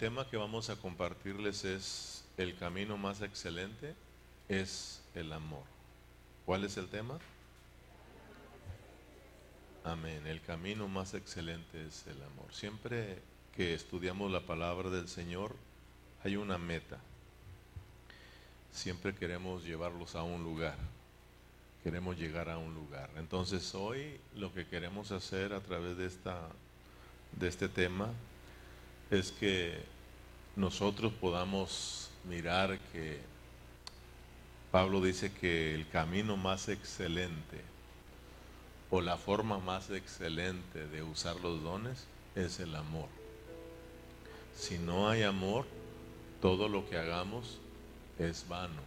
tema que vamos a compartirles es el camino más excelente es el amor. ¿Cuál es el tema? Amén. El camino más excelente es el amor. Siempre que estudiamos la palabra del Señor hay una meta. Siempre queremos llevarlos a un lugar. Queremos llegar a un lugar. Entonces hoy lo que queremos hacer a través de esta de este tema es que nosotros podamos mirar que Pablo dice que el camino más excelente o la forma más excelente de usar los dones es el amor. Si no hay amor, todo lo que hagamos es vano.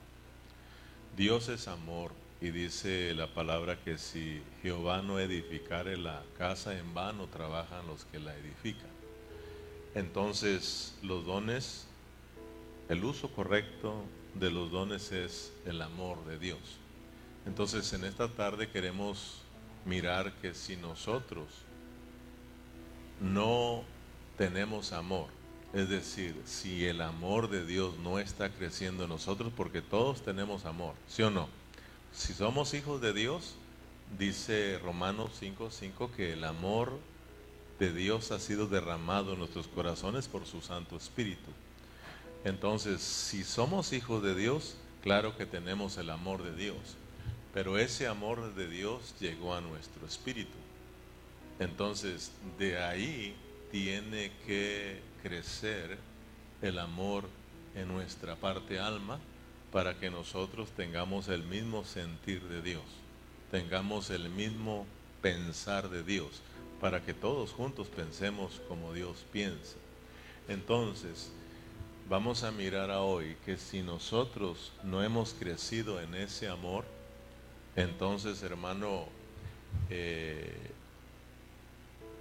Dios es amor y dice la palabra que si Jehová no edificare la casa, en vano trabajan los que la edifican. Entonces los dones, el uso correcto de los dones es el amor de Dios. Entonces en esta tarde queremos mirar que si nosotros no tenemos amor, es decir, si el amor de Dios no está creciendo en nosotros, porque todos tenemos amor, ¿sí o no? Si somos hijos de Dios, dice Romanos 5:5 que el amor de Dios ha sido derramado en nuestros corazones por su Santo Espíritu. Entonces, si somos hijos de Dios, claro que tenemos el amor de Dios, pero ese amor de Dios llegó a nuestro espíritu. Entonces, de ahí tiene que crecer el amor en nuestra parte alma para que nosotros tengamos el mismo sentir de Dios, tengamos el mismo pensar de Dios para que todos juntos pensemos como Dios piensa. Entonces, vamos a mirar a hoy que si nosotros no hemos crecido en ese amor, entonces, hermano, eh,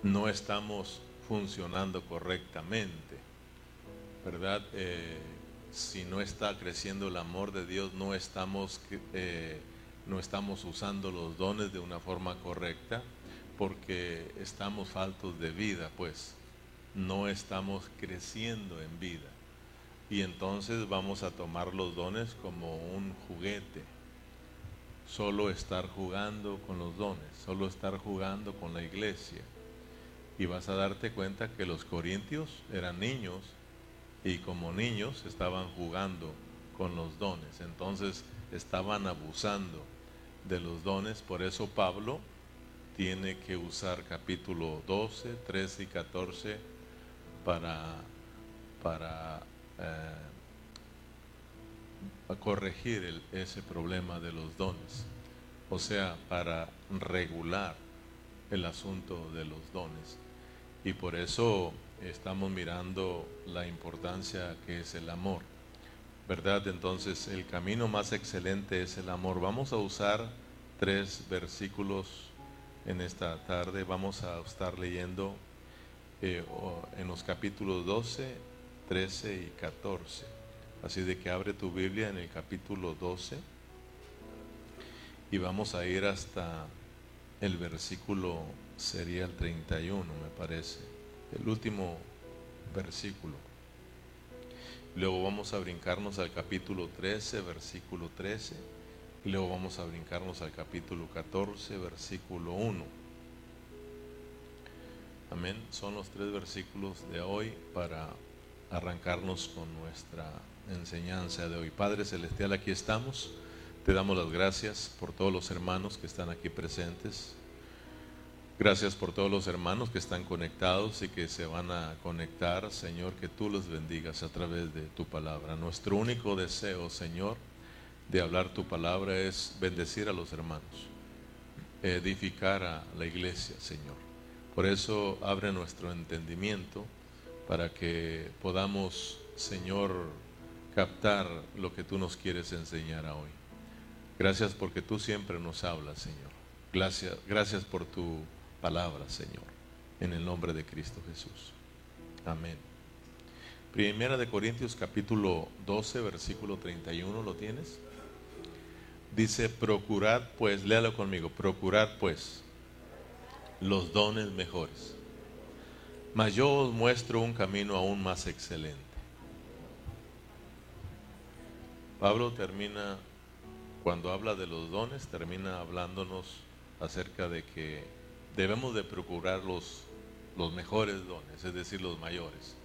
no estamos funcionando correctamente, ¿verdad? Eh, si no está creciendo el amor de Dios, no estamos, eh, no estamos usando los dones de una forma correcta porque estamos faltos de vida, pues no estamos creciendo en vida. Y entonces vamos a tomar los dones como un juguete. Solo estar jugando con los dones, solo estar jugando con la iglesia. Y vas a darte cuenta que los corintios eran niños y como niños estaban jugando con los dones. Entonces estaban abusando de los dones. Por eso Pablo tiene que usar capítulo 12, 13 y 14 para, para eh, corregir ese problema de los dones. O sea, para regular el asunto de los dones. Y por eso estamos mirando la importancia que es el amor. ¿Verdad? Entonces el camino más excelente es el amor. Vamos a usar tres versículos en esta tarde vamos a estar leyendo eh, en los capítulos 12, 13 y 14. Así de que abre tu Biblia en el capítulo 12 y vamos a ir hasta el versículo, sería el 31 me parece, el último versículo. Luego vamos a brincarnos al capítulo 13, versículo 13 y luego vamos a brincarnos al capítulo 14, versículo 1. Amén. Son los tres versículos de hoy para arrancarnos con nuestra enseñanza de hoy. Padre Celestial, aquí estamos. Te damos las gracias por todos los hermanos que están aquí presentes. Gracias por todos los hermanos que están conectados y que se van a conectar. Señor, que tú los bendigas a través de tu palabra. Nuestro único deseo, Señor, de hablar tu palabra es bendecir a los hermanos, edificar a la iglesia, Señor. Por eso abre nuestro entendimiento para que podamos, Señor, captar lo que tú nos quieres enseñar hoy. Gracias porque tú siempre nos hablas, Señor. Gracias, gracias por tu palabra, Señor. En el nombre de Cristo Jesús. Amén. Primera de Corintios capítulo 12, versículo 31, ¿lo tienes? Dice, procurad pues, léalo conmigo, procurad pues los dones mejores. mas yo os muestro un camino aún más excelente. Pablo termina, cuando habla de los dones, termina hablándonos acerca de que debemos de procurar los, los mejores dones, es decir, los mayores.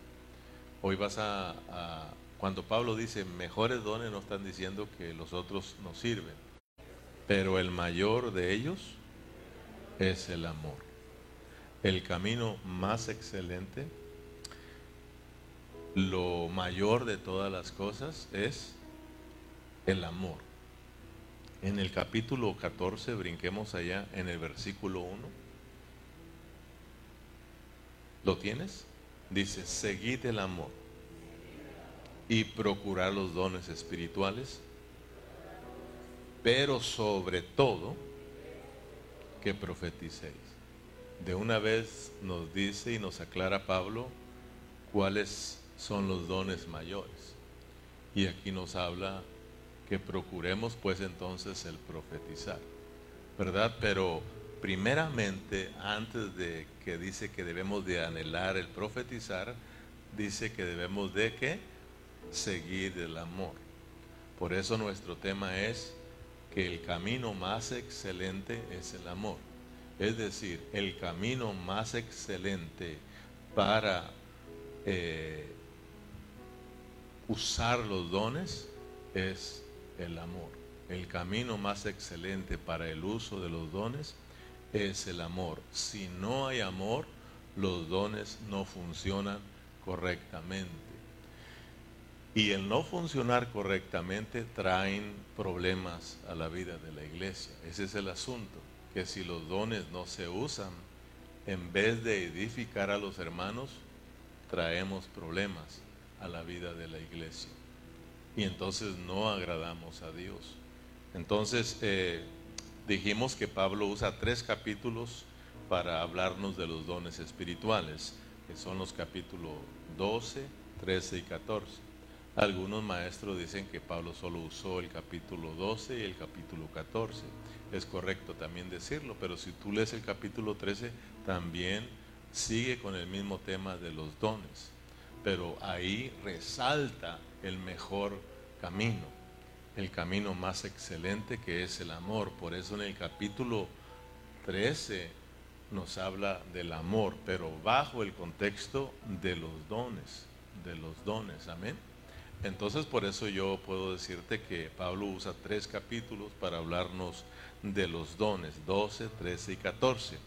Hoy vas a, a, cuando Pablo dice mejores dones, no están diciendo que los otros nos sirven, pero el mayor de ellos es el amor. El camino más excelente, lo mayor de todas las cosas es el amor. En el capítulo 14, brinquemos allá en el versículo 1. ¿Lo tienes? Dice, seguid el amor y procurar los dones espirituales, pero sobre todo que profeticéis. De una vez nos dice y nos aclara Pablo cuáles son los dones mayores. Y aquí nos habla que procuremos pues entonces el profetizar, ¿verdad? Pero primeramente, antes de que dice que debemos de anhelar el profetizar, dice que debemos de que seguir el amor. Por eso nuestro tema es que el camino más excelente es el amor. Es decir, el camino más excelente para eh, usar los dones es el amor. El camino más excelente para el uso de los dones es el amor. Si no hay amor, los dones no funcionan correctamente. Y el no funcionar correctamente traen problemas a la vida de la iglesia. Ese es el asunto, que si los dones no se usan, en vez de edificar a los hermanos, traemos problemas a la vida de la iglesia y entonces no agradamos a Dios. Entonces eh, dijimos que Pablo usa tres capítulos para hablarnos de los dones espirituales, que son los capítulos 12, 13 y 14. Algunos maestros dicen que Pablo solo usó el capítulo 12 y el capítulo 14. Es correcto también decirlo, pero si tú lees el capítulo 13, también sigue con el mismo tema de los dones. Pero ahí resalta el mejor camino, el camino más excelente que es el amor. Por eso en el capítulo 13 nos habla del amor, pero bajo el contexto de los dones, de los dones, amén. Entonces por eso yo puedo decirte que Pablo usa tres capítulos para hablarnos de los dones, 12, 13 y 14.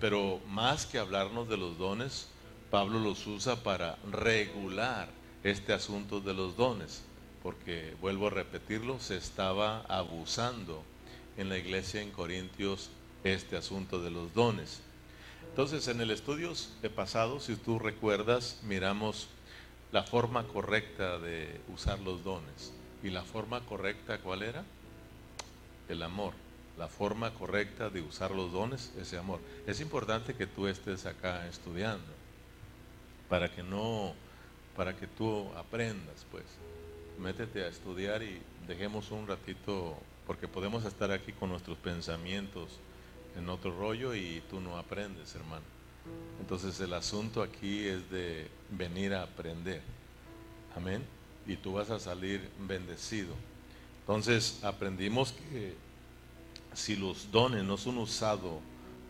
Pero más que hablarnos de los dones, Pablo los usa para regular este asunto de los dones, porque vuelvo a repetirlo, se estaba abusando en la iglesia en Corintios este asunto de los dones. Entonces, en el estudio pasado, si tú recuerdas, miramos la forma correcta de usar los dones. ¿Y la forma correcta cuál era? El amor. La forma correcta de usar los dones, ese amor. Es importante que tú estés acá estudiando para que no para que tú aprendas, pues. Métete a estudiar y dejemos un ratito, porque podemos estar aquí con nuestros pensamientos en otro rollo y tú no aprendes, hermano. Entonces el asunto aquí es de venir a aprender. Amén. Y tú vas a salir bendecido. Entonces aprendimos que si los dones no son usados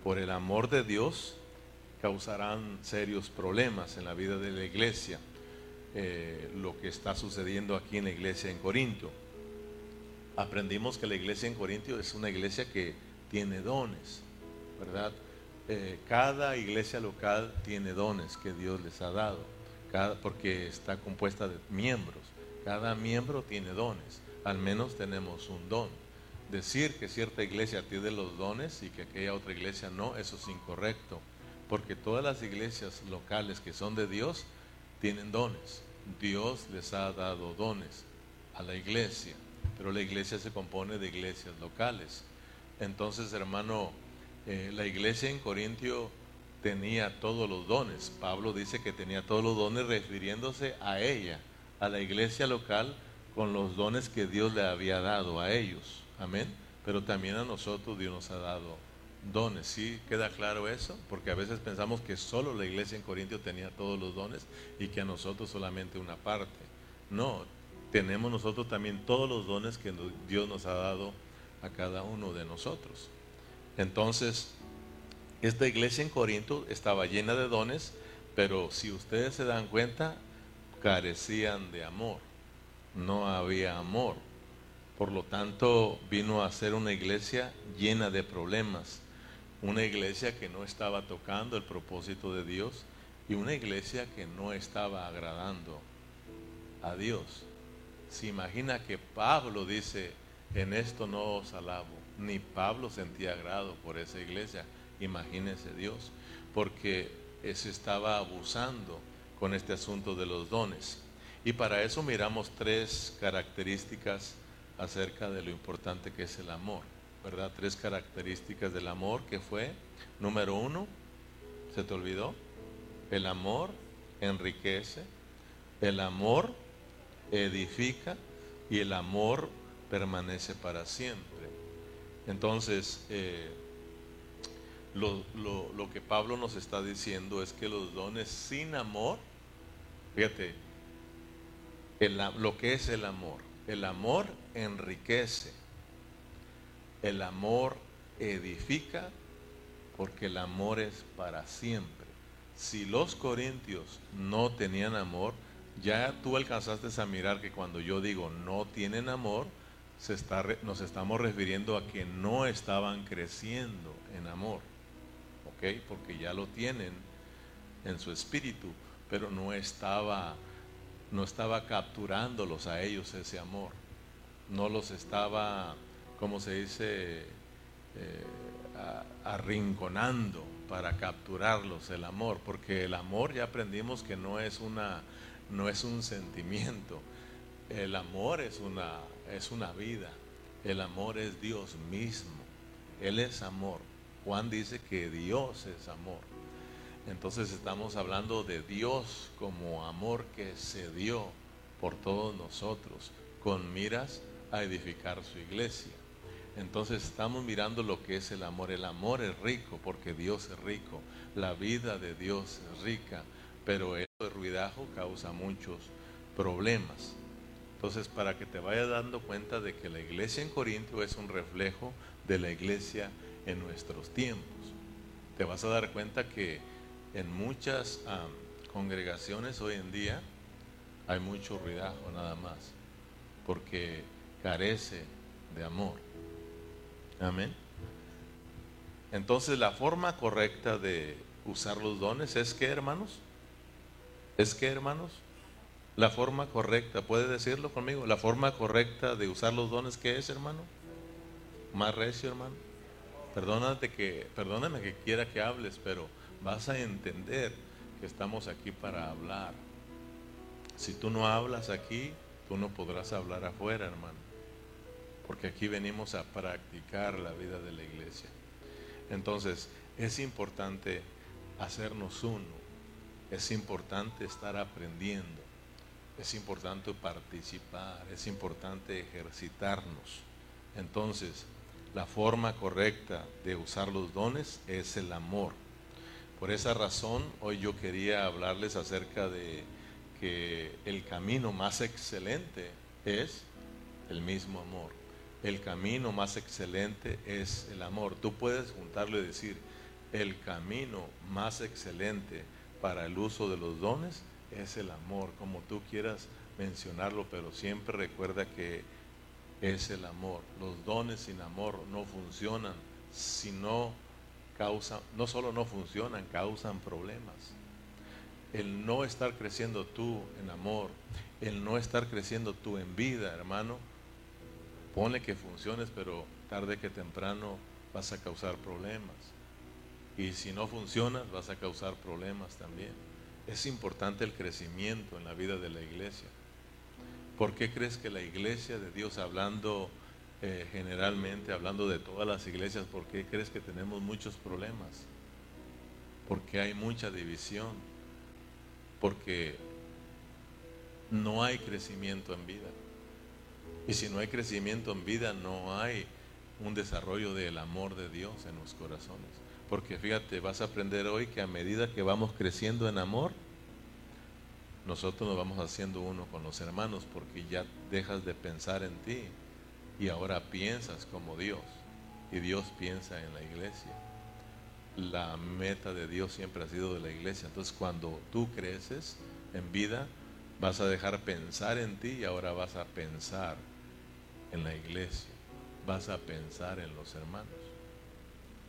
por el amor de Dios, causarán serios problemas en la vida de la iglesia. Eh, lo que está sucediendo aquí en la iglesia en Corinto. Aprendimos que la iglesia en Corinto es una iglesia que tiene dones, ¿verdad? Eh, cada iglesia local tiene dones que Dios les ha dado, porque está compuesta de miembros. Cada miembro tiene dones, al menos tenemos un don. Decir que cierta iglesia tiene los dones y que aquella otra iglesia no, eso es incorrecto, porque todas las iglesias locales que son de Dios tienen dones. Dios les ha dado dones a la iglesia, pero la iglesia se compone de iglesias locales. Entonces, hermano, eh, la iglesia en Corintio tenía todos los dones. Pablo dice que tenía todos los dones refiriéndose a ella, a la iglesia local, con los dones que Dios le había dado a ellos. Amén. Pero también a nosotros Dios nos ha dado dones. ¿Sí queda claro eso? Porque a veces pensamos que solo la iglesia en Corintio tenía todos los dones y que a nosotros solamente una parte. No, tenemos nosotros también todos los dones que Dios nos ha dado a cada uno de nosotros. Entonces, esta iglesia en Corinto estaba llena de dones, pero si ustedes se dan cuenta, carecían de amor. No había amor. Por lo tanto, vino a ser una iglesia llena de problemas. Una iglesia que no estaba tocando el propósito de Dios y una iglesia que no estaba agradando a Dios. Se imagina que Pablo dice, en esto no os alabo. Ni Pablo sentía agrado por esa iglesia. Imagínese Dios, porque se estaba abusando con este asunto de los dones. Y para eso miramos tres características acerca de lo importante que es el amor, ¿verdad? Tres características del amor que fue, número uno, ¿se te olvidó? El amor enriquece, el amor edifica y el amor permanece para siempre. Entonces, eh, lo, lo, que Pablo nos está diciendo es que los dones sin amor, fíjate, lo que es el amor, el amor enriquece, el amor edifica, porque el amor es para siempre. Si los corintios no tenían amor, ya tú alcanzaste a mirar que cuando yo digo no tienen amor, se está, nos estamos refiriendo a que no estaban creciendo en amor. ¿Ok? Porque ya lo tienen en su espíritu, pero no estaba, no estaba capturándolos a ellos ese amor. No los estaba, como se dice, eh, arrinconando para capturarlos el amor, porque el amor ya aprendimos que no es una no es un sentimiento. El amor es una, es una vida. El amor es Dios mismo. Él es amor. Juan dice que Dios es amor. Entonces estamos hablando de Dios como amor que se dio por todos nosotros con miras a edificar su iglesia. Entonces estamos mirando lo que es el amor. El amor es rico porque Dios es rico. La vida de Dios es rica pero el ruidajo causa muchos problemas. Entonces, para que te vayas dando cuenta de que la iglesia en Corinto es un reflejo de la iglesia en nuestros tiempos, te vas a dar cuenta que en muchas congregaciones hoy en día hay mucho ruidajo nada más, porque carece de amor. Amén. Entonces, la forma correcta de usar los dones es que, hermanos, es que, hermanos, la forma correcta, ¿puede decirlo conmigo? La forma correcta de usar los dones, ¿qué es, hermano? Más recio, hermano. Perdónate que, perdóname que quiera que hables, pero vas a entender que estamos aquí para hablar. Si tú no hablas aquí, tú no podrás hablar afuera, hermano. Porque aquí venimos a practicar la vida de la iglesia. Entonces, es importante hacernos uno es importante estar aprendiendo, es importante participar, es importante ejercitarnos. Entonces, la forma correcta de usar los dones es el amor. Por esa razón, hoy yo quería hablarles acerca de que el camino más excelente es el mismo amor. El camino más excelente es el amor. Tú puedes juntarlo y decir, el camino más excelente para el uso de los dones es el amor, como tú quieras mencionarlo, pero siempre recuerda que es el amor. Los dones sin amor no funcionan, si no causan, no solo no funcionan, causan problemas. El no estar creciendo tú en amor, el no estar creciendo tú en vida, hermano, pone que funciones, pero tarde que temprano vas a causar problemas. Y si no funcionas, vas a causar problemas también. Es importante el crecimiento en la vida de la iglesia. ¿Por qué crees que la iglesia de Dios, hablando eh, generalmente, hablando de todas las iglesias, por qué crees que tenemos muchos problemas? Porque hay mucha división. Porque no hay crecimiento en vida. Y si no hay crecimiento en vida, no hay un desarrollo del amor de Dios en los corazones. Porque fíjate, vas a aprender hoy que a medida que vamos creciendo en amor, nosotros nos vamos haciendo uno con los hermanos porque ya dejas de pensar en ti y ahora piensas como Dios y Dios piensa en la iglesia. La meta de Dios siempre ha sido de la iglesia. Entonces cuando tú creces en vida, vas a dejar pensar en ti y ahora vas a pensar en la iglesia. Vas a pensar en los hermanos.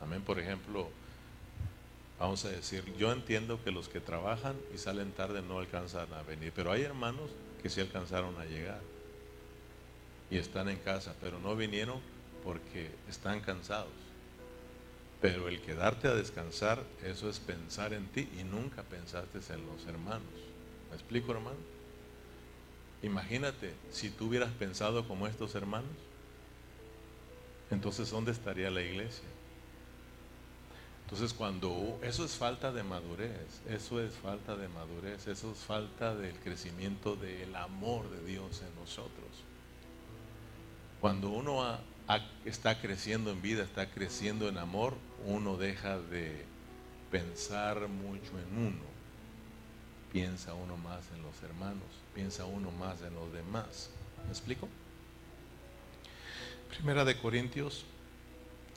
Amén. Por ejemplo, vamos a decir, yo entiendo que los que trabajan y salen tarde no alcanzan a venir, pero hay hermanos que sí alcanzaron a llegar y están en casa, pero no vinieron porque están cansados. Pero el quedarte a descansar, eso es pensar en ti y nunca pensaste en los hermanos. ¿Me explico, hermano? Imagínate si tú hubieras pensado como estos hermanos, entonces ¿dónde estaría la iglesia? Entonces cuando eso es falta de madurez, eso es falta de madurez, eso es falta del crecimiento del amor de Dios en nosotros. Cuando uno está creciendo en vida, está creciendo en amor, uno deja de pensar mucho en uno. Piensa uno más en los hermanos, piensa uno más en los demás. ¿Me explico? Primera de Corintios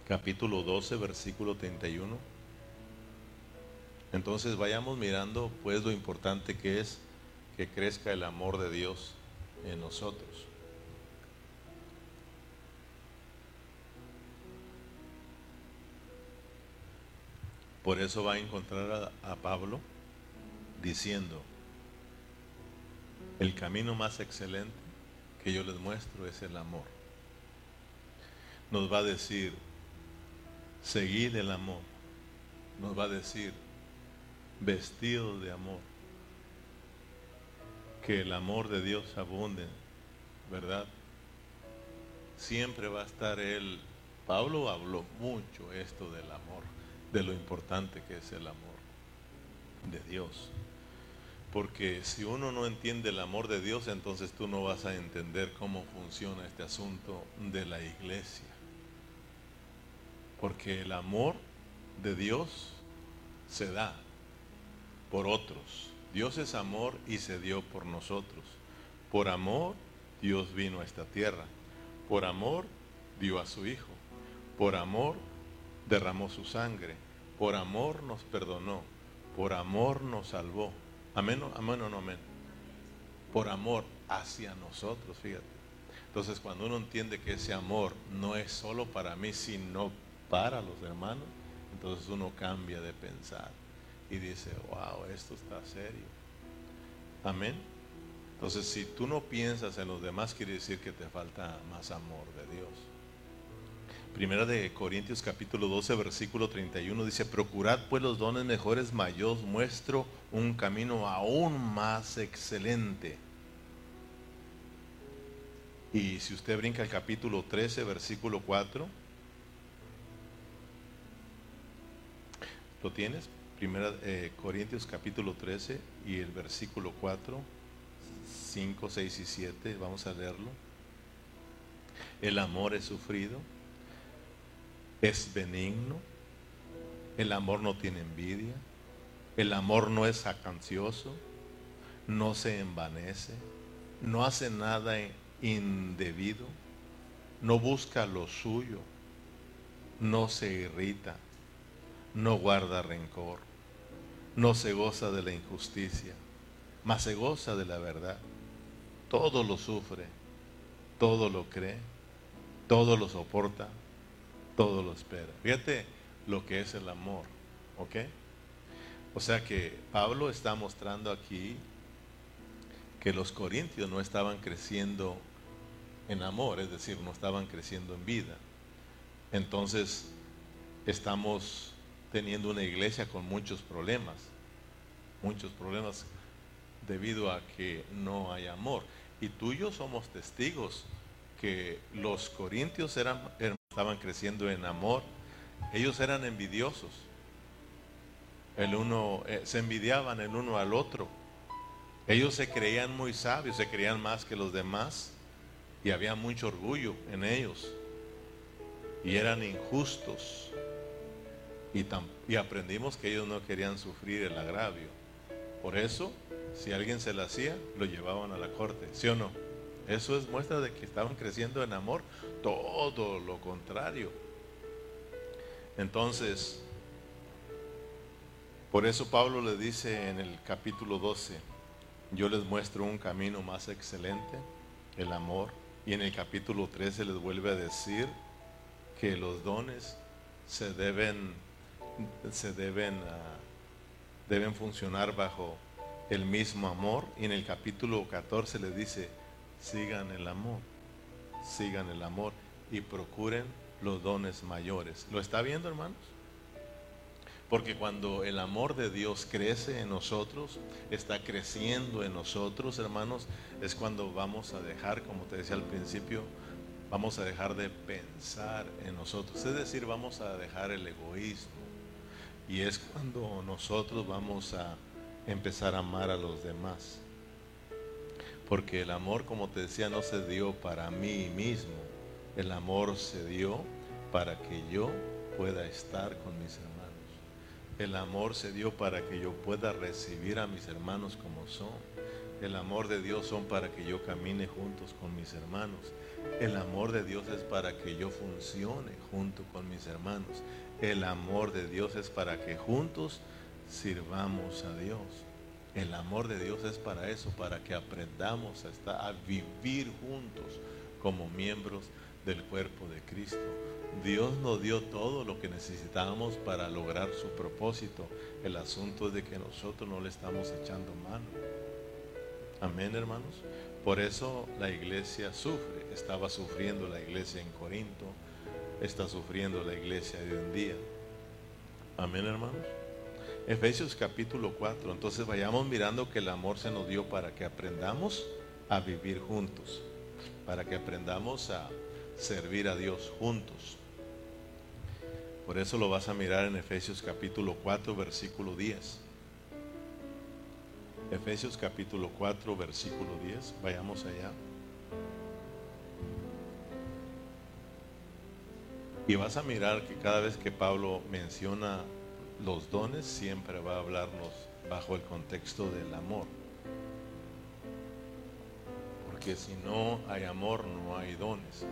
capítulo 12, versículo 31. Entonces vayamos mirando pues lo importante que es que crezca el amor de Dios en nosotros. Por eso va a encontrar a, Pablo diciendo, el camino más excelente que yo les muestro es el amor. Nos va a decir, seguir el amor. Nos va a decir, vestido de amor. Que el amor de Dios abunde, ¿verdad? Siempre va a estar Él. Pablo habló mucho esto del amor, de lo importante que es el amor de Dios. Porque si uno no entiende el amor de Dios, entonces tú no vas a entender cómo funciona este asunto de la iglesia. Porque el amor de Dios se da por otros. Dios es amor y se dio por nosotros. Por amor Dios vino a esta tierra. Por amor dio a su Hijo. Por amor derramó su sangre. Por amor nos perdonó. Por amor nos salvó. Amén, amén o no amén. Por amor hacia nosotros, fíjate. Entonces cuando uno entiende que ese amor no es solo para mí, sino para los hermanos, entonces uno cambia de pensar y dice, wow, esto está serio. Amén. Entonces, si tú no piensas en los demás, quiere decir que te falta más amor de Dios. Primera de Corintios capítulo 12, versículo 31 dice, procurad pues los dones mejores, mayos muestro un camino aún más excelente. Y si usted brinca al capítulo 13, versículo 4, ¿Lo tienes? Primera eh, Corintios capítulo 13 y el versículo 4, 5, 6 y 7. Vamos a leerlo. El amor es sufrido, es benigno, el amor no tiene envidia, el amor no es acancioso, no se envanece, no hace nada indebido, no busca lo suyo, no se irrita no guarda rencor, no se goza de la injusticia, mas se goza de la verdad. Todo lo sufre, todo lo cree, todo lo soporta, todo lo espera. Fíjate lo que es el amor, ¿ok? O sea que Pablo está mostrando aquí que los corintios no estaban creciendo en amor, es decir, no estaban creciendo en vida. Entonces, estamos teniendo una iglesia con muchos problemas, muchos problemas debido a que no hay amor. Y tú y yo somos testigos que los corintios eran, estaban creciendo en amor, ellos eran envidiosos, el uno, eh, se envidiaban el uno al otro, ellos se creían muy sabios, se creían más que los demás y había mucho orgullo en ellos. y eran injustos. Y, y aprendimos que ellos no querían sufrir el agravio. Por eso, si alguien se la hacía, lo llevaban a la corte, ¿sí o no? Eso es muestra de que estaban creciendo en amor. Todo lo contrario. Entonces, por eso Pablo le dice en el capítulo 12, yo les muestro un camino más excelente, el amor. Y en el capítulo 13 les vuelve a decir que los dones se deben, se deben, ah, deben funcionar bajo el mismo amor. Y en el capítulo 14 les dice, sigan el amor, sigan el amor y procuren los dones mayores. ¿Lo está viendo, hermanos? Porque cuando el amor de Dios crece en nosotros, está creciendo en nosotros, hermanos, es cuando vamos a dejar, como te decía al principio, vamos a dejar de pensar en nosotros. Es decir, vamos a dejar el egoísmo. Y es cuando nosotros vamos a empezar a amar a los demás. Porque el amor, como te decía, no se dio para mí mismo. El amor se dio para que yo pueda estar con mis hermanos. El amor se dio para que yo pueda recibir a mis hermanos como son. El amor de Dios son para que yo camine juntos con mis hermanos. El amor de Dios es para que yo funcione junto con mis hermanos. El amor de Dios es para que juntos sirvamos a Dios. El amor de Dios es para eso, para que aprendamos a, estar, a vivir juntos como miembros del cuerpo de Cristo. Dios nos dio todo lo que necesitábamos para lograr su propósito. El asunto es de que nosotros no le estamos echando mano. Amén, hermanos. Por eso la iglesia sufre. Estaba sufriendo la iglesia en Corinto. Está sufriendo la iglesia de hoy en día. Amén, hermanos. Efesios capítulo 4. Entonces vayamos mirando que el amor se nos dio para que aprendamos a vivir juntos, para que aprendamos a servir a Dios juntos. Por eso lo vas a mirar en Efesios capítulo 4, versículo 10. Efesios capítulo 4, versículo 10. Vayamos allá. Y vas a mirar que cada vez que Pablo menciona los dones siempre va a hablarnos bajo el contexto del amor. Porque si no hay amor, no hay dones.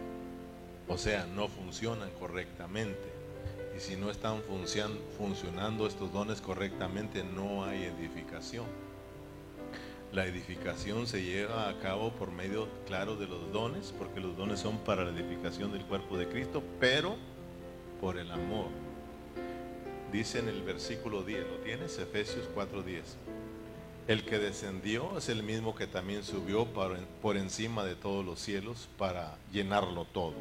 O sea, no funcionan correctamente. Y si no están funcionando estos dones correctamente, no hay edificación. La edificación se lleva a cabo por medio claro de los dones, porque los dones son para la edificación del cuerpo de Cristo, pero por el amor dice en el versículo 10, ¿lo tienes? Efesios 4:10. El que descendió es el mismo que también subió por encima de todos los cielos para llenarlo todo.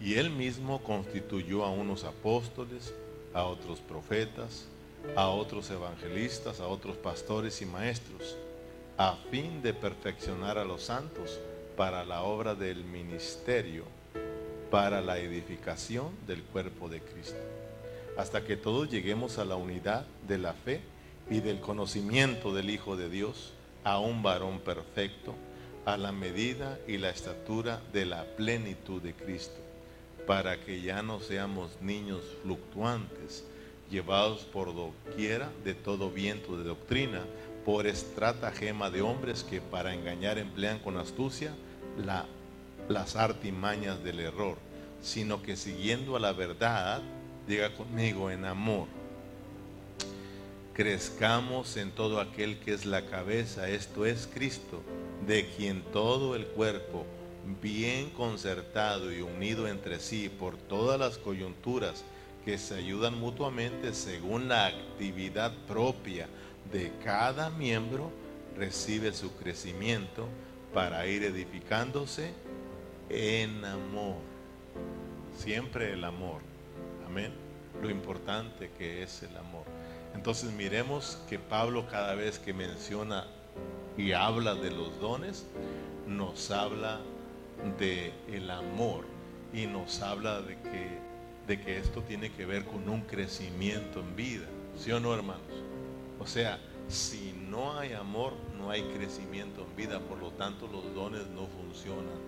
Y él mismo constituyó a unos apóstoles, a otros profetas, a otros evangelistas, a otros pastores y maestros, a fin de perfeccionar a los santos para la obra del ministerio, para la edificación del cuerpo de Cristo. Hasta que todos lleguemos a la unidad de la fe y del conocimiento del Hijo de Dios, a un varón perfecto, a la medida y la estatura de la plenitud de Cristo, para que ya no seamos niños fluctuantes, llevados por doquiera de todo viento de doctrina, por estratagema de hombres que para engañar emplean con astucia las artimañas del error, sino que siguiendo a la verdad, diga conmigo, en amor. Crezcamos en todo aquel que es la cabeza, esto es Cristo, de quien todo el cuerpo, bien concertado y unido entre sí por todas las coyunturas que se ayudan mutuamente según la actividad propia de cada miembro, recibe su crecimiento para ir edificándose en amor. Siempre el amor. Amén. Lo importante que es el amor. Entonces miremos que Pablo cada vez que menciona y habla de los dones, nos habla de el amor y nos habla de que, de que esto tiene que ver con un crecimiento en vida. ¿Sí o no, hermanos? O sea, si no hay amor, no hay crecimiento en vida, por lo tanto los dones no funcionan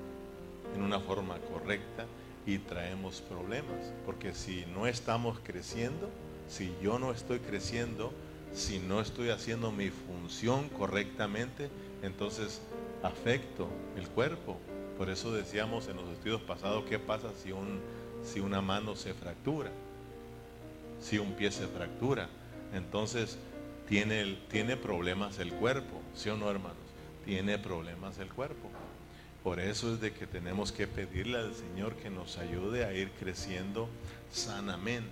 en una forma correcta y traemos problemas. Porque si no estamos creciendo, si yo no estoy creciendo, si no estoy haciendo mi función correctamente, entonces afecto el cuerpo. Por eso decíamos en los estudios pasados, ¿qué pasa si, un, si una mano se fractura? Si un pie se fractura. Entonces tiene, tiene problemas el cuerpo, ¿sí o no hermanos? Tiene problemas el cuerpo. Por eso es de que tenemos que pedirle al Señor que nos ayude a ir creciendo sanamente.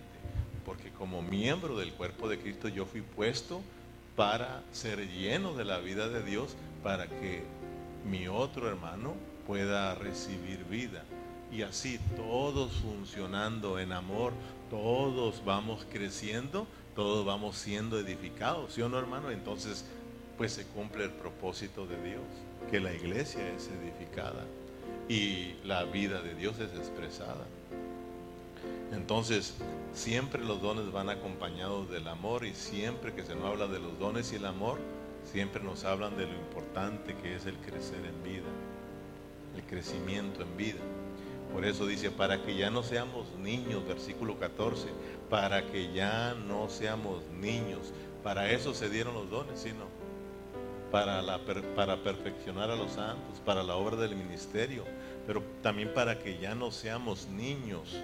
Porque como miembro del cuerpo de Cristo yo fui puesto para ser lleno de la vida de Dios, para que mi otro hermano pueda recibir vida. Y así todos funcionando en amor, todos vamos creciendo, todos vamos siendo edificados, ¿sí o no hermano? Entonces, pues se cumple el propósito de Dios que la iglesia es edificada y la vida de Dios es expresada. Entonces, siempre los dones van acompañados del amor y siempre que se nos habla de los dones y el amor, siempre nos hablan de lo importante que es el crecer en vida, el crecimiento en vida. Por eso dice, para que ya no seamos niños, versículo 14, para que ya no seamos niños. Para eso se dieron los dones, sino para, para perfeccionar a los santos, para la obra del ministerio, pero también para que ya no seamos niños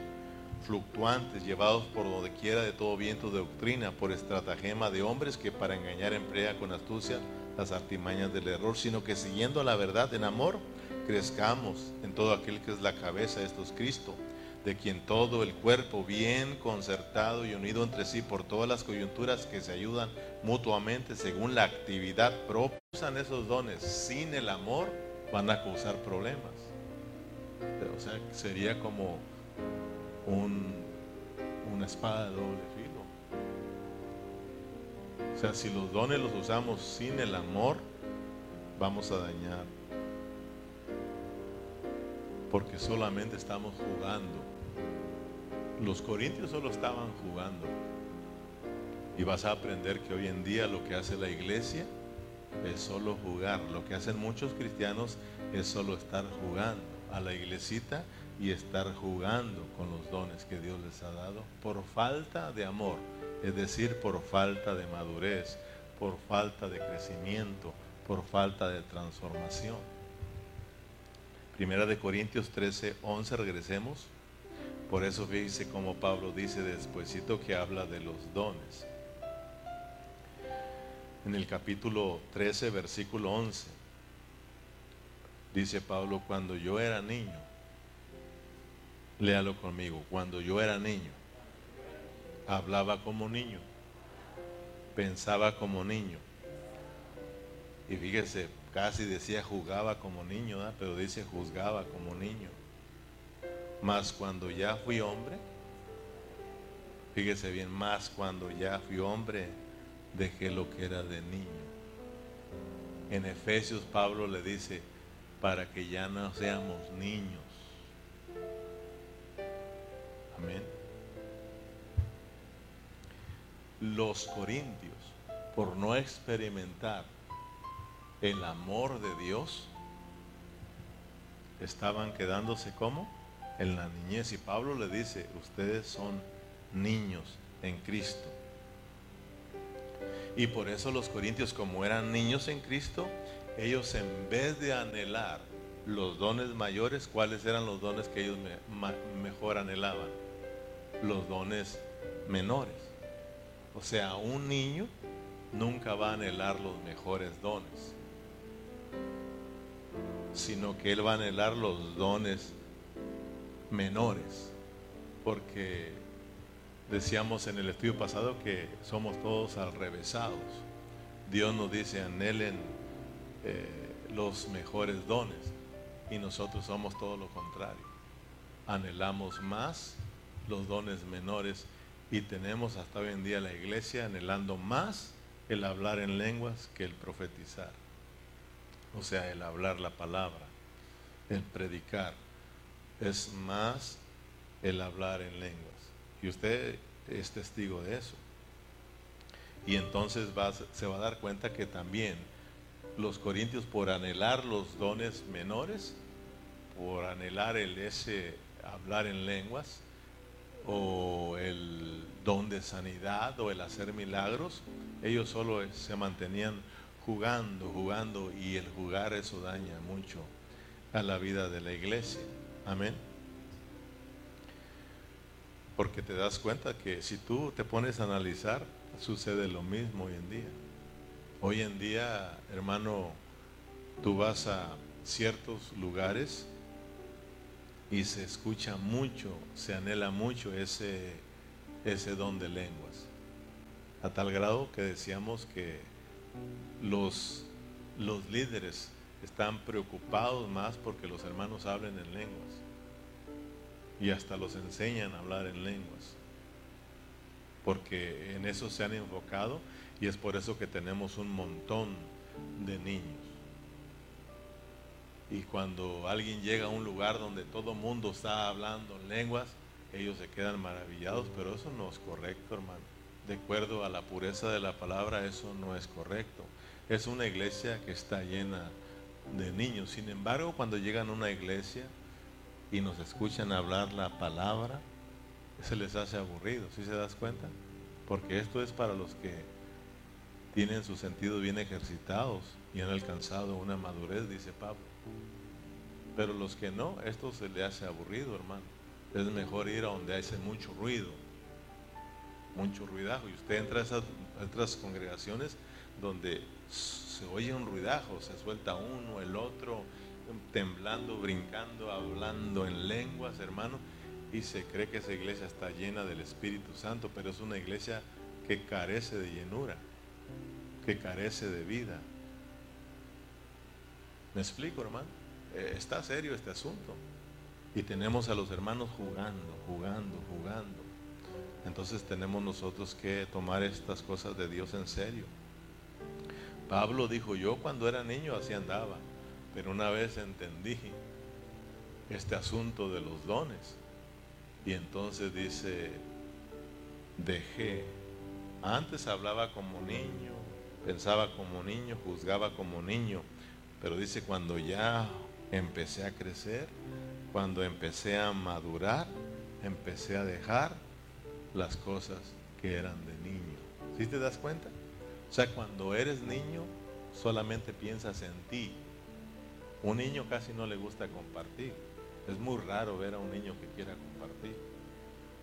fluctuantes, llevados por donde quiera de todo viento de doctrina, por estratagema de hombres que para engañar emplea con astucia las artimañas del error, sino que siguiendo la verdad en amor, crezcamos en todo aquel que es la cabeza, esto es Cristo de quien todo el cuerpo, bien concertado y unido entre sí por todas las coyunturas que se ayudan mutuamente según la actividad propia, usan esos dones sin el amor, van a causar problemas. O sea, sería como un, una espada de doble filo. O sea, si los dones los usamos sin el amor, vamos a dañar. Porque solamente estamos jugando los corintios solo estaban jugando. Y vas a aprender que hoy en día lo que hace la iglesia es solo jugar. Lo que hacen muchos cristianos es solo estar jugando a la iglesita y estar jugando con los dones que Dios les ha dado por falta de amor, es decir, por falta de madurez, por falta de crecimiento, por falta de transformación. Primera de Corintios 13, 11, regresemos. Por eso fíjese como Pablo dice despuesito que habla de los dones. En el capítulo 13, versículo 11, dice Pablo, cuando yo era niño, léalo conmigo, cuando yo era niño, hablaba como niño, pensaba como niño. Y fíjese, casi decía jugaba como niño, pero dice juzgaba como niño. Más cuando ya fui hombre, fíjese bien, más cuando ya fui hombre, dejé lo que era de niño. En Efesios Pablo le dice, para que ya no seamos niños. Amén. Los corintios, por no experimentar el amor de Dios, estaban quedándose como en la niñez. Y Pablo le dice, ustedes son niños en Cristo. Y por eso los corintios, como eran niños en Cristo, ellos en vez de anhelar los dones mayores, ¿cuáles eran los dones que ellos mejor anhelaban? Los dones menores. O sea, un niño nunca va a anhelar los mejores dones, sino que él va a anhelar los dones menores, porque decíamos en el estudio pasado que somos todos alrevesados. Dios nos dice, anhelen eh, los mejores dones y nosotros somos todo lo contrario. Anhelamos más los dones menores y tenemos hasta hoy en día la iglesia anhelando más el hablar en lenguas que el profetizar. O sea, el hablar la palabra, el predicar es más el hablar en lenguas. Y usted es testigo de eso. Y entonces se va a dar cuenta que también los corintios por anhelar los dones menores, por anhelar el ese hablar en lenguas o el don de sanidad o el hacer milagros. Ellos solo se mantenían jugando, jugando y el jugar eso daña mucho a la vida de la iglesia. Amén. Porque te das cuenta que si tú te pones a analizar, sucede lo mismo hoy en día. Hoy en día, hermano, tú vas a ciertos lugares y se escucha mucho, se anhela mucho ese, ese don de lenguas. A tal grado que decíamos que los, los líderes están preocupados más porque los hermanos hablen en lenguas. Y hasta los enseñan a hablar en lenguas. Porque en eso se han enfocado y es por eso que tenemos un montón de niños. Y cuando alguien llega a un lugar donde todo mundo está hablando en lenguas, ellos se quedan maravillados, pero eso no es correcto, hermano. De acuerdo a la pureza de la palabra, eso no es correcto. Es una iglesia que está llena de niños. Sin embargo, cuando llegan a una iglesia y nos escuchan hablar la palabra, se les hace aburrido, ¿sí se das cuenta? Porque esto es para los que tienen sus sentidos bien ejercitados y han alcanzado una madurez, dice Pablo. Pero los que no, esto se le hace aburrido, hermano. Es mejor ir a donde hace mucho ruido, mucho ruidajo. Y usted entra a esas otras congregaciones donde se oye un ruidajo, se suelta uno, el otro, temblando, brincando, hablando en lenguas, hermano, y se cree que esa iglesia está llena del Espíritu Santo, pero es una iglesia que carece de llenura, que carece de vida. ¿Me explico, hermano? Eh, está serio este asunto. Y tenemos a los hermanos jugando, jugando, jugando. Entonces tenemos nosotros que tomar estas cosas de Dios en serio. Pablo dijo, yo cuando era niño así andaba, pero una vez entendí este asunto de los dones. Y entonces dice, dejé. Antes hablaba como niño, pensaba como niño, juzgaba como niño, pero dice, cuando ya empecé a crecer, cuando empecé a madurar, empecé a dejar las cosas que eran de niño. ¿Sí te das cuenta? O sea, cuando eres niño, solamente piensas en ti. Un niño casi no le gusta compartir. Es muy raro ver a un niño que quiera compartir.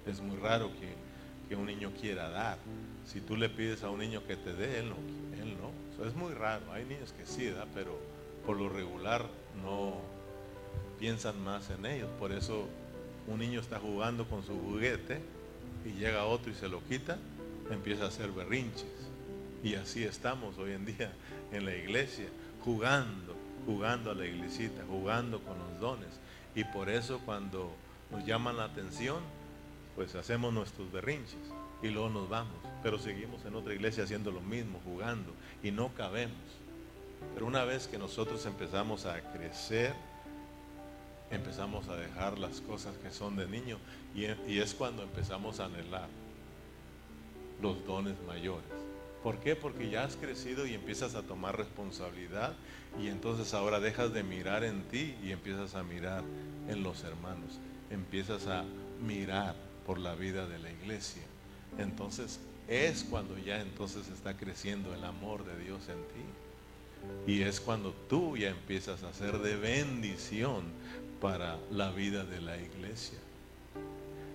Es muy raro que, un niño quiera dar. Si tú le pides a un niño que te dé, él no. Él no. es muy raro. Hay niños que sí da, pero por lo regular no piensan más en ellos. Por eso un niño está jugando con su juguete y llega otro y se lo quita, empieza a hacer berrinches. Y así estamos hoy en día en la iglesia, jugando, jugando a la iglesita, jugando con los dones. Y por eso cuando nos llaman la atención, pues hacemos nuestros berrinches y luego nos vamos. Pero seguimos en otra iglesia haciendo lo mismo, jugando y no cabemos. Pero una vez que nosotros empezamos a crecer, empezamos a dejar las cosas que son de niño y, es cuando empezamos a anhelar los dones mayores. ¿Por qué? Porque ya has crecido y empiezas a tomar responsabilidad y entonces ahora dejas de mirar en ti y empiezas a mirar en los hermanos. Empiezas a mirar por la vida de la iglesia. Entonces es cuando ya entonces está creciendo el amor de Dios en ti. Y es cuando tú ya empiezas a ser de bendición para la vida de la iglesia.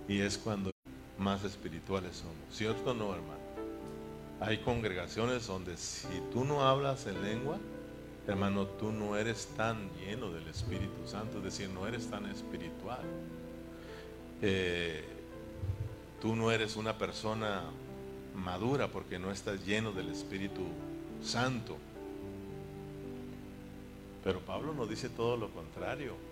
Y es cuando más espirituales somos. ¿Cierto o no, hermano? Hay congregaciones donde si tú no hablas en lengua, hermano, tú no eres tan lleno del Espíritu Santo, es decir, no eres tan espiritual. Eh, tú no eres una persona madura porque no estás lleno del Espíritu Santo. Pero Pablo nos dice todo lo contrario.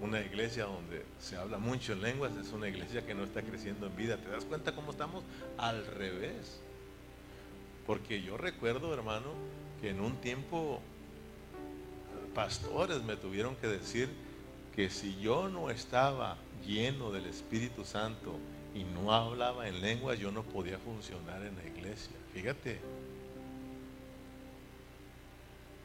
Una iglesia donde se habla mucho en lenguas es una iglesia que no está creciendo en vida. ¿Te das cuenta cómo estamos al revés? Porque yo recuerdo, hermano, que en un tiempo pastores me tuvieron que decir que si yo no estaba lleno del Espíritu Santo y no hablaba en lengua, yo no podía funcionar en la iglesia. Fíjate.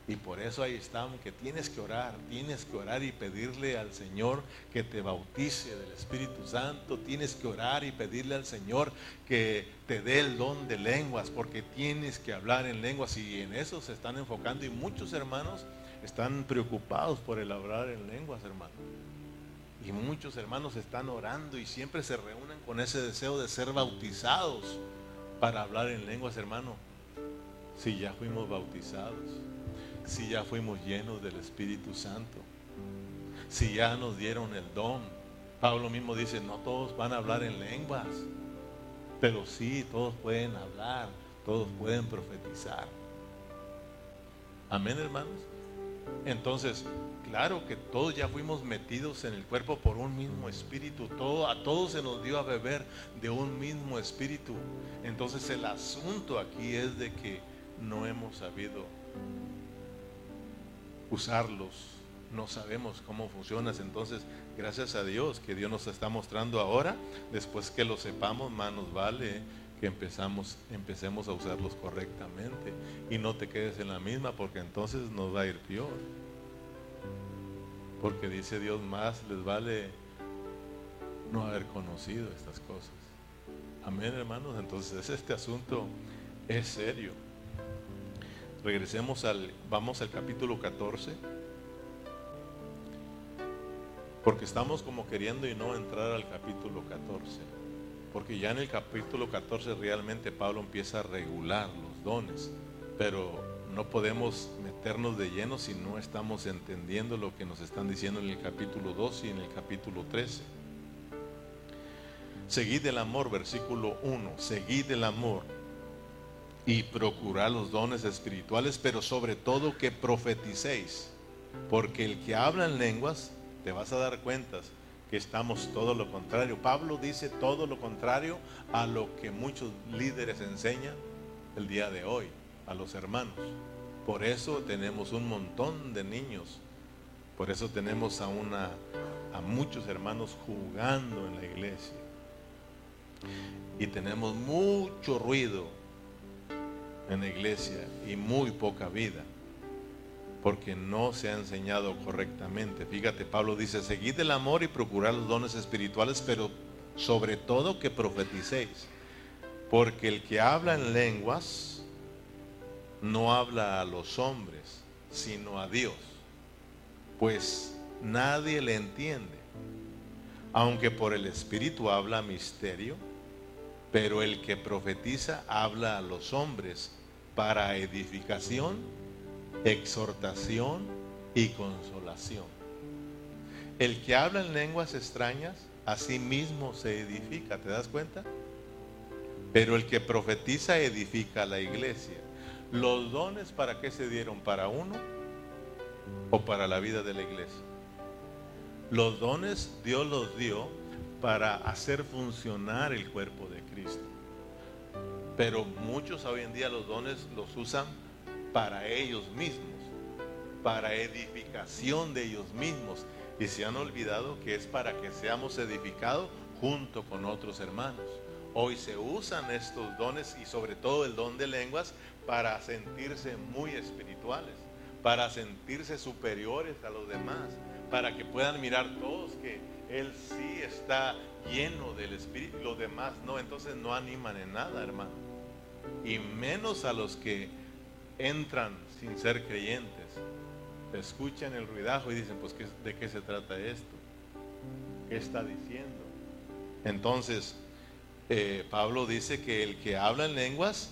Y por eso ahí estamos, que tienes que orar, tienes que orar y pedirle al Señor que te bautice del Espíritu Santo, tienes que orar y pedirle al Señor que te dé el don de lenguas, porque tienes que hablar en lenguas y en eso se están enfocando y muchos hermanos están preocupados por el hablar en lenguas, hermano. Y muchos hermanos están orando y siempre se reúnen con ese deseo de ser bautizados para hablar en lenguas, hermano. Si ya fuimos bautizados si ya fuimos llenos del Espíritu Santo? Si ya nos dieron el don. Pablo mismo dice, no todos van a hablar en lenguas, pero sí, todos pueden hablar, todos pueden profetizar. Amén, hermanos. Entonces, claro que todos ya fuimos metidos en el cuerpo por un mismo espíritu. Todo, a todos se nos dio a beber de un mismo espíritu. Entonces el asunto aquí es de que no hemos sabido usarlos, no sabemos cómo funcionas. Entonces, gracias a Dios que Dios nos está mostrando ahora, después que lo sepamos, más nos vale que empezamos, empecemos a usarlos correctamente y no te quedes en la misma porque entonces nos va a ir peor. Porque dice Dios más les vale no haber conocido estas cosas. Amén, hermanos. Entonces este asunto es serio. Regresemos al, vamos al capítulo 14. Porque estamos como queriendo y no entrar al capítulo 14. Porque ya en el capítulo 14 realmente Pablo empieza a regular los dones. Pero no podemos meternos de lleno si no estamos entendiendo lo que nos están diciendo en el capítulo 2 y en el capítulo 13. Seguid el amor, versículo 1. Seguid el amor y procurar los dones espirituales, pero sobre todo que profeticéis, porque el que habla en lenguas, te vas a dar cuentas que estamos todo lo contrario. Pablo dice todo lo contrario a lo que muchos líderes enseñan el día de hoy a los hermanos. Por eso tenemos un montón de niños, por eso tenemos a una a muchos hermanos jugando en la iglesia. Y tenemos mucho ruido en la iglesia y muy poca vida, porque no se ha enseñado correctamente. Fíjate, Pablo dice, seguid el amor y procurad los dones espirituales, pero sobre todo que profeticéis, porque el que habla en lenguas no habla a los hombres, sino a Dios, pues nadie le entiende, aunque por el Espíritu habla misterio pero el que profetiza habla a los hombres para edificación, exhortación y consolación. El que habla en lenguas extrañas, a sí mismo se edifica, ¿te das cuenta? Pero el que profetiza edifica a la iglesia. ¿Los dones para qué se dieron? ¿Para uno o para la vida de la iglesia? Los dones Dios los dio para hacer funcionar el cuerpo de Pero muchos hoy en día los dones los usan para ellos mismos, para edificación de ellos mismos. Y se han olvidado que es para que seamos edificados junto con otros hermanos. Hoy se usan estos dones y sobre todo el don de lenguas para sentirse muy espirituales, para sentirse superiores a los demás, para que puedan mirar todos que él sí está lleno del Espíritu, los demás no, entonces no animan en nada, hermano. Y menos a los que entran sin ser creyentes. Escuchan el ruidajo y dicen, pues ¿de qué se trata esto? ¿Qué está diciendo? Entonces, eh, Pablo dice que el que habla en lenguas,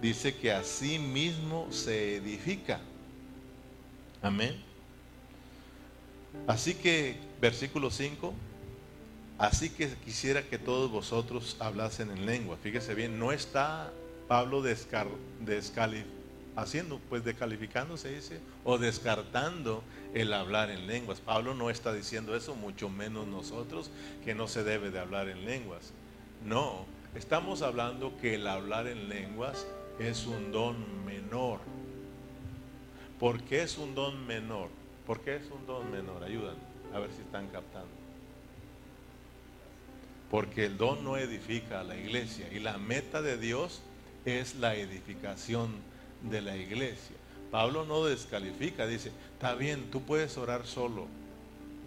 dice que a sí mismo se edifica. Amén. Así que Versículo 5. Así que quisiera que todos vosotros hablasen en lengua. Fíjese bien, no está Pablo descar, haciendo, pues descalificando se dice, o descartando el hablar en lenguas. Pablo no está diciendo eso, mucho menos nosotros, que no se debe de hablar en lenguas. No, estamos hablando que el hablar en lenguas es un don menor. ¿Por qué es un don menor? ¿Por qué es un don menor? Ayúdanos. A ver si están captando. Porque el don no edifica a la iglesia y la meta de Dios es la edificación de la iglesia. Pablo no descalifica, dice, está bien, tú puedes orar solo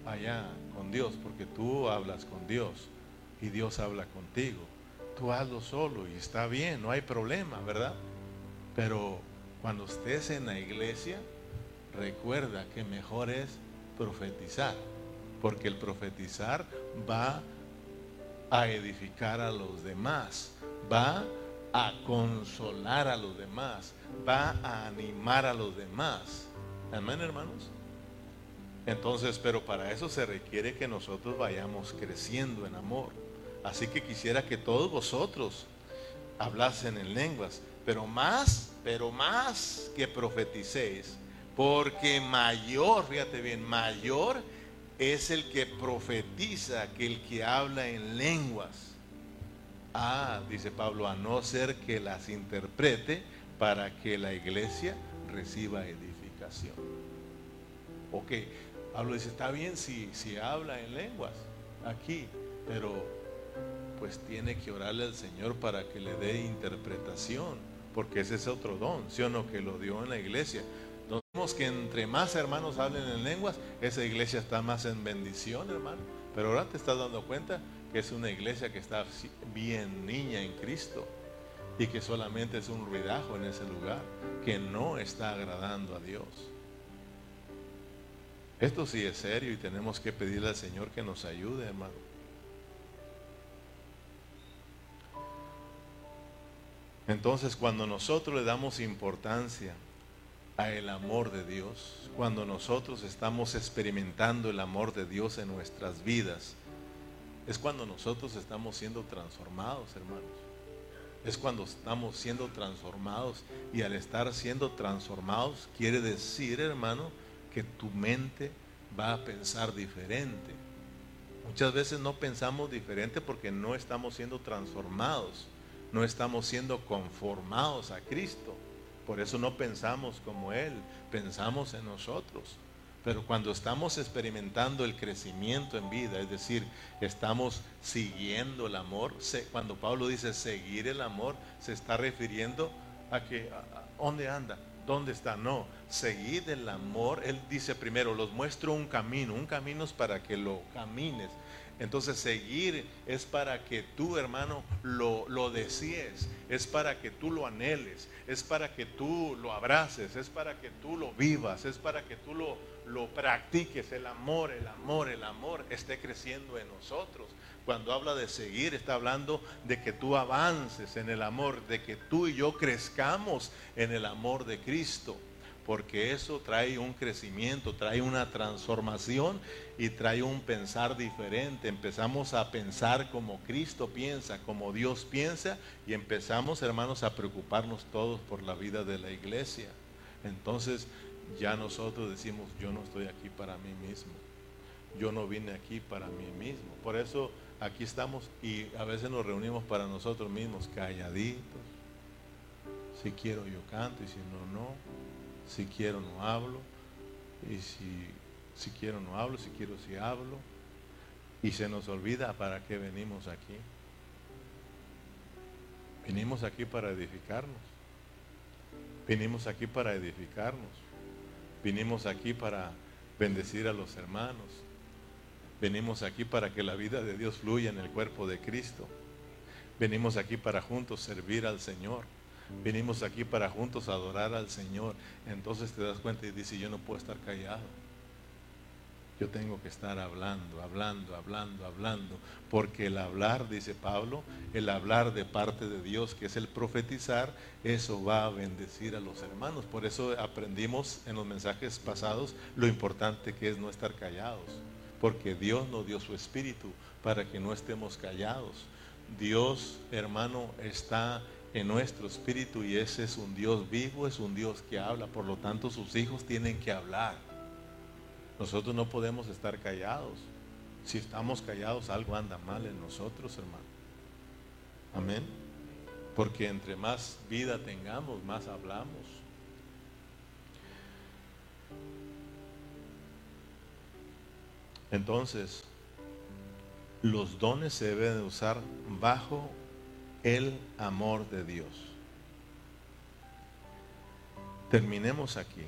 allá con Dios, porque tú hablas con Dios y Dios habla contigo. Tú hazlo solo y está bien, no hay problema, ¿verdad? Pero cuando estés en la iglesia, recuerda que mejor es profetizar, porque el profetizar va a edificar a los demás, va a consolar a los demás, va a animar a los demás. Amén, hermanos. Entonces, pero para eso se requiere que nosotros vayamos creciendo en amor. Así que quisiera que todos vosotros hablasen en lenguas, pero más, pero más que profeticéis, porque mayor, fíjate bien, mayor es el que profetiza que el que habla en lenguas. Ah, dice Pablo, a no ser que las interprete para que la iglesia reciba edificación. Ok, Pablo dice, está bien si, si habla en lenguas aquí, pero pues tiene que orarle al Señor para que le dé interpretación, porque ese es otro don, ¿sí o no? Que lo dio en la iglesia. Vemos que entre más hermanos hablen en lenguas, esa iglesia está más en bendición, hermano. Pero ahora te estás dando cuenta que es una iglesia que está bien niña en Cristo y que solamente es un ruidajo en ese lugar, que no está agradando a Dios. Esto sí es serio y tenemos que pedirle al Señor que nos ayude, hermano. Entonces, cuando nosotros le damos importancia a el amor de Dios, cuando nosotros estamos experimentando el amor de Dios en nuestras vidas, es cuando nosotros estamos siendo transformados, hermanos. Es cuando estamos siendo transformados y al estar siendo transformados quiere decir, hermano, que tu mente va a pensar diferente. Muchas veces no pensamos diferente porque no estamos siendo transformados, no estamos siendo conformados a Cristo. Por eso no pensamos como Él, pensamos en nosotros. Pero cuando estamos experimentando el crecimiento en vida, es decir, estamos siguiendo el amor, cuando Pablo dice seguir el amor, se está refiriendo a que, ¿dónde anda? ¿Dónde está? No, seguir el amor, él dice primero, los muestro un camino, un camino es para que lo camines. Entonces seguir es para que tú, hermano, lo, lo desees, es para que tú lo anheles, es para que tú lo abraces, es para que tú lo vivas, es para que tú lo, lo practiques, el amor, el amor, el amor esté creciendo en nosotros. Cuando habla de seguir, está hablando de que tú avances en el amor, de que tú y yo crezcamos en el amor de Cristo. Porque eso trae un crecimiento, trae una transformación y trae un pensar diferente. Empezamos a pensar como Cristo piensa, como Dios piensa y empezamos, hermanos, a preocuparnos todos por la vida de la iglesia. Entonces, ya nosotros decimos, yo no estoy aquí para mí mismo. Yo no vine aquí para mí mismo. Por eso aquí estamos y a veces nos reunimos para nosotros mismos, calladitos. Si quiero yo canto y si no, no. Si quiero no hablo. Y si, si quiero no hablo, si quiero si hablo. Y se nos olvida para qué venimos aquí. Venimos aquí para edificarnos. Venimos aquí para edificarnos. Vinimos aquí para bendecir a los hermanos. Venimos aquí para que la vida de Dios fluya en el cuerpo de Cristo. Venimos aquí para juntos servir al Señor. Venimos aquí para juntos adorar al Señor. Entonces te das cuenta y dices, yo no puedo estar callado. Yo tengo que estar hablando, hablando, hablando, hablando, porque el hablar, dice Pablo, el hablar de parte de Dios, que es el profetizar, eso va a bendecir a los hermanos. Por eso aprendimos en los mensajes pasados lo importante que es no estar callados, porque Dios nos dio su espíritu para que no estemos callados. Dios, hermano, está en nuestro espíritu y ese es un Dios vivo, es un Dios que habla, por lo tanto sus hijos tienen que hablar. Nosotros no podemos estar callados. Si estamos callados, algo anda mal en nosotros, hermano. Amén. Porque entre más vida tengamos, más hablamos. Entonces, los dones se deben usar bajo el amor de Dios. terminemos aquí,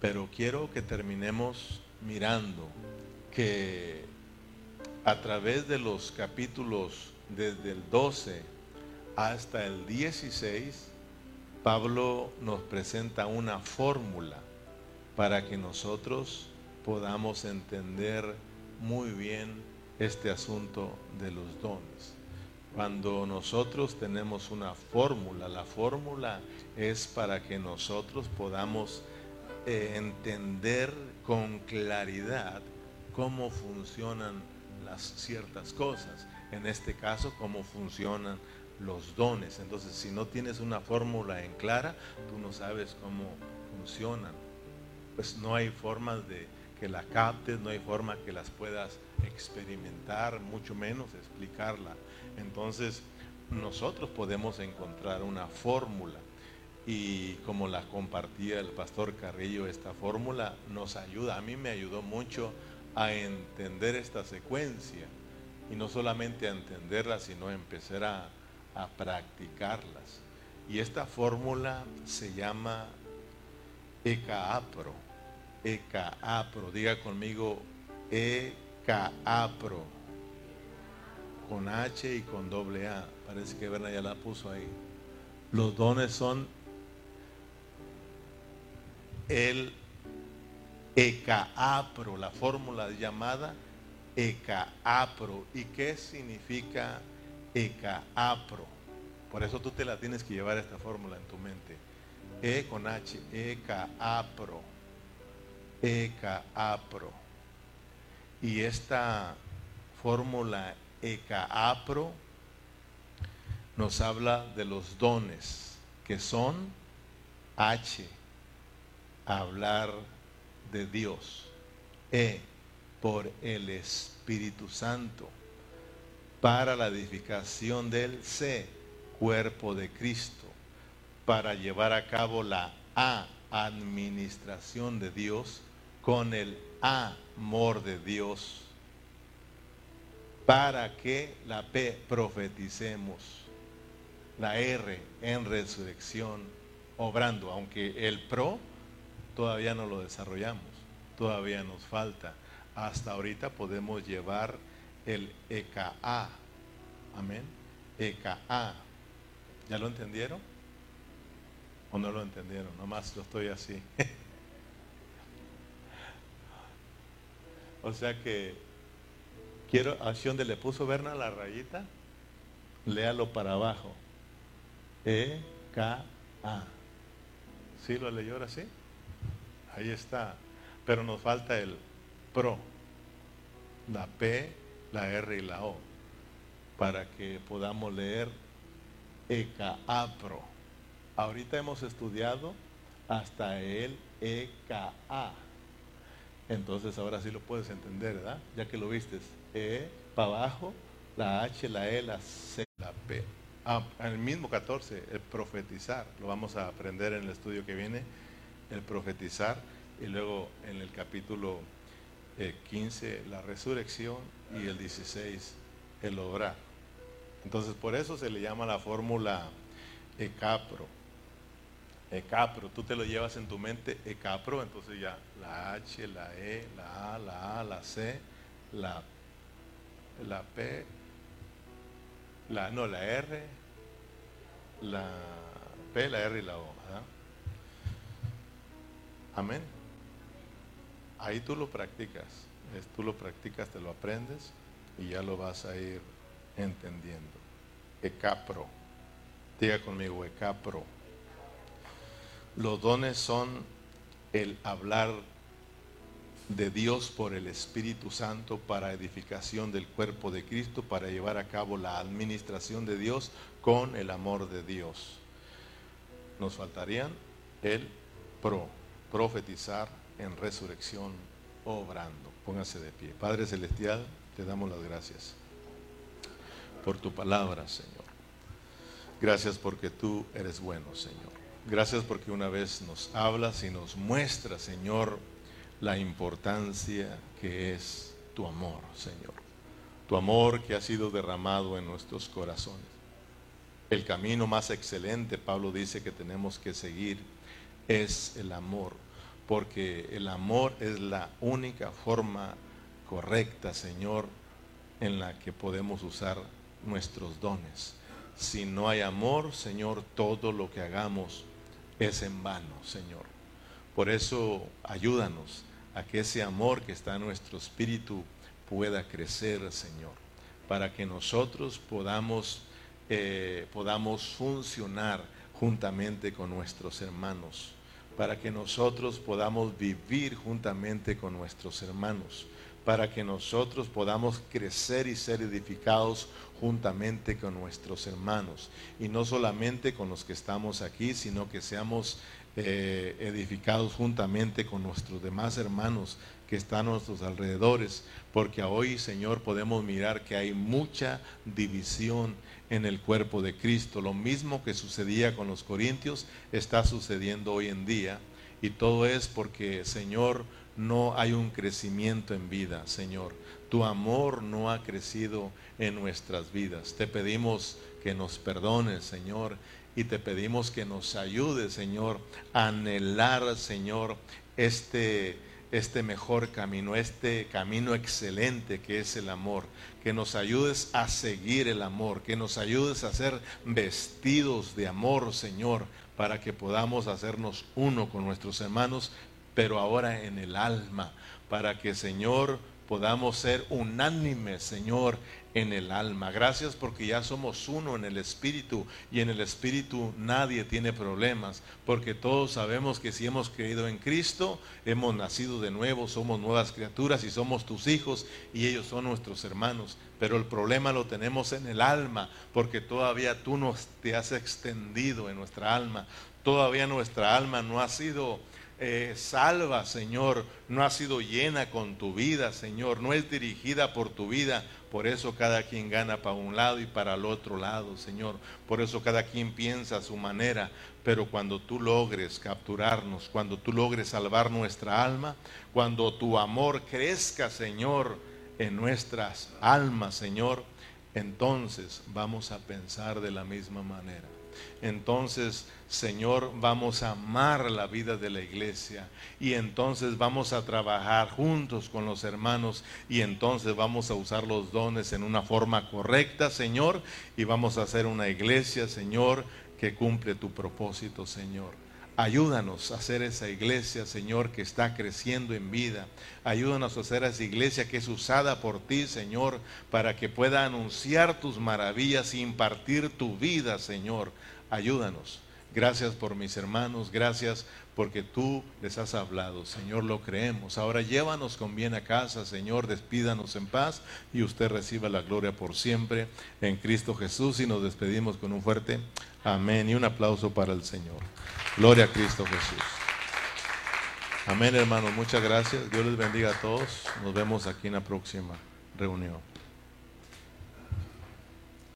pero quiero que terminemos mirando que a través de los capítulos desde el 12 hasta el 16, Pablo nos presenta una fórmula para que nosotros podamos entender muy bien este asunto de los dones. Cuando nosotros tenemos una fórmula, la fórmula es para que nosotros podamos eh, entender con claridad cómo funcionan las ciertas cosas. En este caso, cómo funcionan los dones. Entonces, si no tienes una fórmula en clara, tú no sabes cómo funcionan. Pues no hay formas de que la captes, no hay forma que las puedas experimentar, mucho menos explicarla. Entonces, nosotros podemos encontrar una fórmula y como la compartía el pastor Carrillo, esta fórmula nos ayuda, a mí me ayudó mucho a entender esta secuencia y no solamente a entenderla, sino a empezar a, a practicarlas. Y esta fórmula se llama ECAAPRO. ECAAPRO, diga conmigo ECAAPRO con H y con doble A. Parece que Berna ya la puso ahí. Los dones son el ECAAPRO, la fórmula llamada ECAAPRO. ¿Y qué significa ECAAPRO? Por eso tú te la tienes que llevar esta fórmula en tu mente. E con H, ECAAPRO. ECAAPRO. Y esta fórmula ECAAPRO nos habla de los dones que son H, hablar de Dios, E, por el Espíritu Santo, para la edificación del C, cuerpo de Cristo, para llevar a cabo la A, administración de Dios, con el amor de Dios para que la P profeticemos, la R en resurrección, obrando, aunque el pro todavía no lo desarrollamos, todavía nos falta. Hasta ahorita podemos llevar el EKA. Amén. EKA. ¿Ya lo entendieron? ¿O no lo entendieron? Nomás lo estoy así. o sea que Quiero, acción de le puso Berna la rayita, léalo para abajo. E, K, A. ¿Sí lo leyó ahora sí? Ahí está. Pero nos falta el pro, la P, la R y la O, para que podamos leer EKA-PRO. Ahorita hemos estudiado hasta el EKA. Entonces ahora sí lo puedes entender, ¿verdad? Ya que lo vistes. E para abajo, la H, la E, la C, la P. Ah, el mismo 14, el profetizar, lo vamos a aprender en el estudio que viene, el profetizar, y luego en el capítulo 15, eh, la resurrección, y el 16, el obrar. Entonces, por eso se le llama la fórmula ECAPRO. ECAPRO, tú te lo llevas en tu mente, ECAPRO, entonces ya la H, la E, la A, la A, la C, la la P, la, no, la R, la P, la R y la O. Amén. Ahí tú lo practicas, tú lo practicas, te lo aprendes y ya lo vas a ir entendiendo. Ecapro. Diga conmigo, Ecapro. Los dones son el hablar de Dios por el Espíritu Santo para edificación del cuerpo de Cristo, para llevar a cabo la administración de Dios con el amor de Dios. Nos faltarían el pro, profetizar en resurrección, obrando. Póngase de pie. Padre Celestial, te damos las gracias por tu palabra, Señor. Gracias porque tú eres bueno, Señor. Gracias porque una vez nos hablas y nos muestras, Señor, la importancia que es tu amor, Señor. Tu amor que ha sido derramado en nuestros corazones. El camino más excelente, Pablo dice que tenemos que seguir, es el amor, porque el amor es la única forma correcta, Señor, en la que podemos usar nuestros dones. Si no hay amor, Señor, todo lo que hagamos es en vano, Señor. Por eso ayúdanos a que ese amor que está en nuestro espíritu pueda crecer, Señor, para que nosotros podamos, eh, podamos funcionar juntamente con nuestros hermanos, para que nosotros podamos vivir juntamente con nuestros hermanos, para que nosotros podamos crecer y ser edificados juntamente con nuestros hermanos, y no solamente con los que estamos aquí, sino que seamos eh, edificados juntamente con nuestros demás hermanos que están a nuestros alrededores, porque hoy, Señor, podemos mirar que hay mucha división en el cuerpo de Cristo. Lo mismo que sucedía con los corintios está sucediendo hoy en día, y todo es porque, Señor, no hay un crecimiento en vida, Señor. Tu amor no ha crecido en nuestras vidas. Te pedimos que nos perdones, Señor, y te pedimos que nos ayude, Señor, a anhelar, Señor, este, este mejor camino, este camino excelente que es el amor. Que nos ayudes a seguir el amor, que nos ayudes a ser vestidos de amor, Señor, para que podamos hacernos uno con nuestros hermanos, pero ahora en el alma, para que, Señor, podamos ser unánimes, Señor, en el alma. Gracias porque ya somos uno en el Espíritu y en el Espíritu nadie tiene problemas, porque todos sabemos que si hemos creído en Cristo, hemos nacido de nuevo, somos nuevas criaturas y somos tus hijos y ellos son nuestros hermanos. Pero el problema lo tenemos en el alma, porque todavía tú nos te has extendido en nuestra alma. Todavía nuestra alma no ha sido eh, salva, Señor, no ha sido llena con tu vida, Señor, no es dirigida por tu vida. Por eso cada quien gana para un lado y para el otro lado, Señor. Por eso cada quien piensa a su manera. Pero cuando tú logres capturarnos, cuando tú logres salvar nuestra alma, cuando tu amor crezca, Señor, en nuestras almas, Señor, entonces vamos a pensar de la misma manera. Entonces Señor, vamos a amar la vida de la iglesia y entonces vamos a trabajar juntos con los hermanos y entonces vamos a usar los dones en una forma correcta, Señor, y vamos a hacer una iglesia, Señor, que cumple tu propósito, Señor. Ayúdanos a hacer esa iglesia, Señor, que está creciendo en vida. Ayúdanos a hacer esa iglesia que es usada por ti, Señor, para que pueda anunciar tus maravillas y impartir tu vida, Señor. Ayúdanos. Gracias por mis hermanos, gracias porque tú les has hablado. Señor, lo creemos. Ahora llévanos con bien a casa, Señor, despídanos en paz y usted reciba la gloria por siempre en Cristo Jesús y nos despedimos con un fuerte amén y un aplauso para el Señor. Gloria a Cristo Jesús. Amén, hermanos. Muchas gracias. Dios les bendiga a todos. Nos vemos aquí en la próxima reunión.